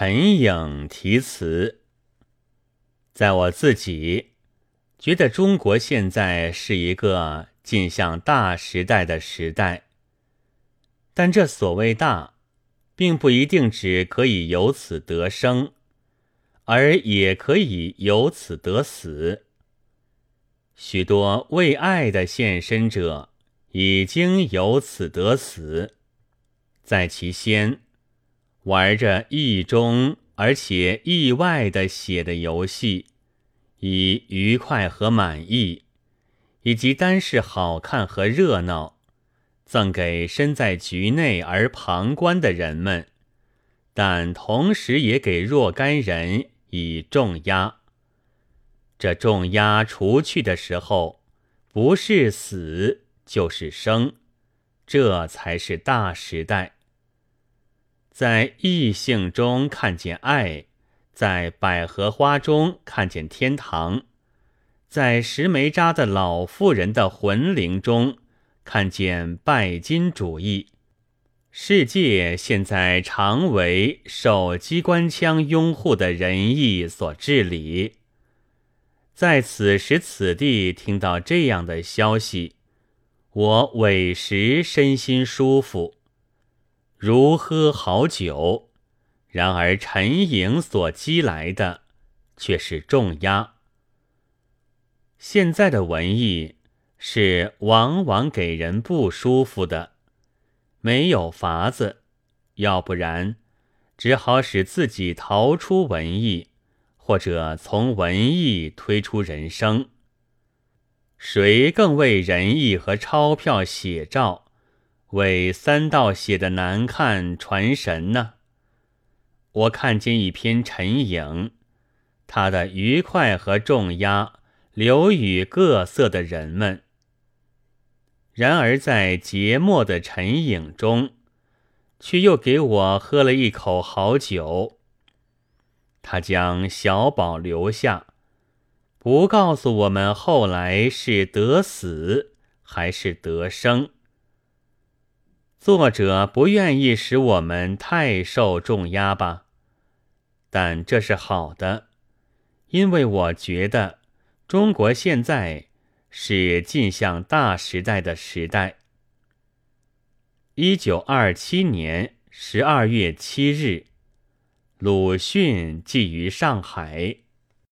陈颖题词，在我自己觉得，中国现在是一个进向大时代的时代。但这所谓大，并不一定只可以由此得生，而也可以由此得死。许多为爱的献身者，已经由此得死，在其先。玩着意中而且意外的写的游戏，以愉快和满意，以及单是好看和热闹，赠给身在局内而旁观的人们，但同时也给若干人以重压。这重压除去的时候，不是死就是生，这才是大时代。在异性中看见爱，在百合花中看见天堂，在石梅扎的老妇人的魂灵中看见拜金主义。世界现在常为受机关枪拥护的仁义所治理。在此时此地听到这样的消息，我委实身心舒服。如喝好酒，然而沉影所积来的却是重压。现在的文艺是往往给人不舒服的，没有法子，要不然只好使自己逃出文艺，或者从文艺推出人生。谁更为仁义和钞票写照？为三道写的难看传神呢。我看见一篇陈颖，他的愉快和重压留与各色的人们。然而在节末的陈颖中，却又给我喝了一口好酒。他将小宝留下，不告诉我们后来是得死还是得生。作者不愿意使我们太受重压吧，但这是好的，因为我觉得中国现在是进向大时代的时代。一九二七年十二月七日，鲁迅寄于上海。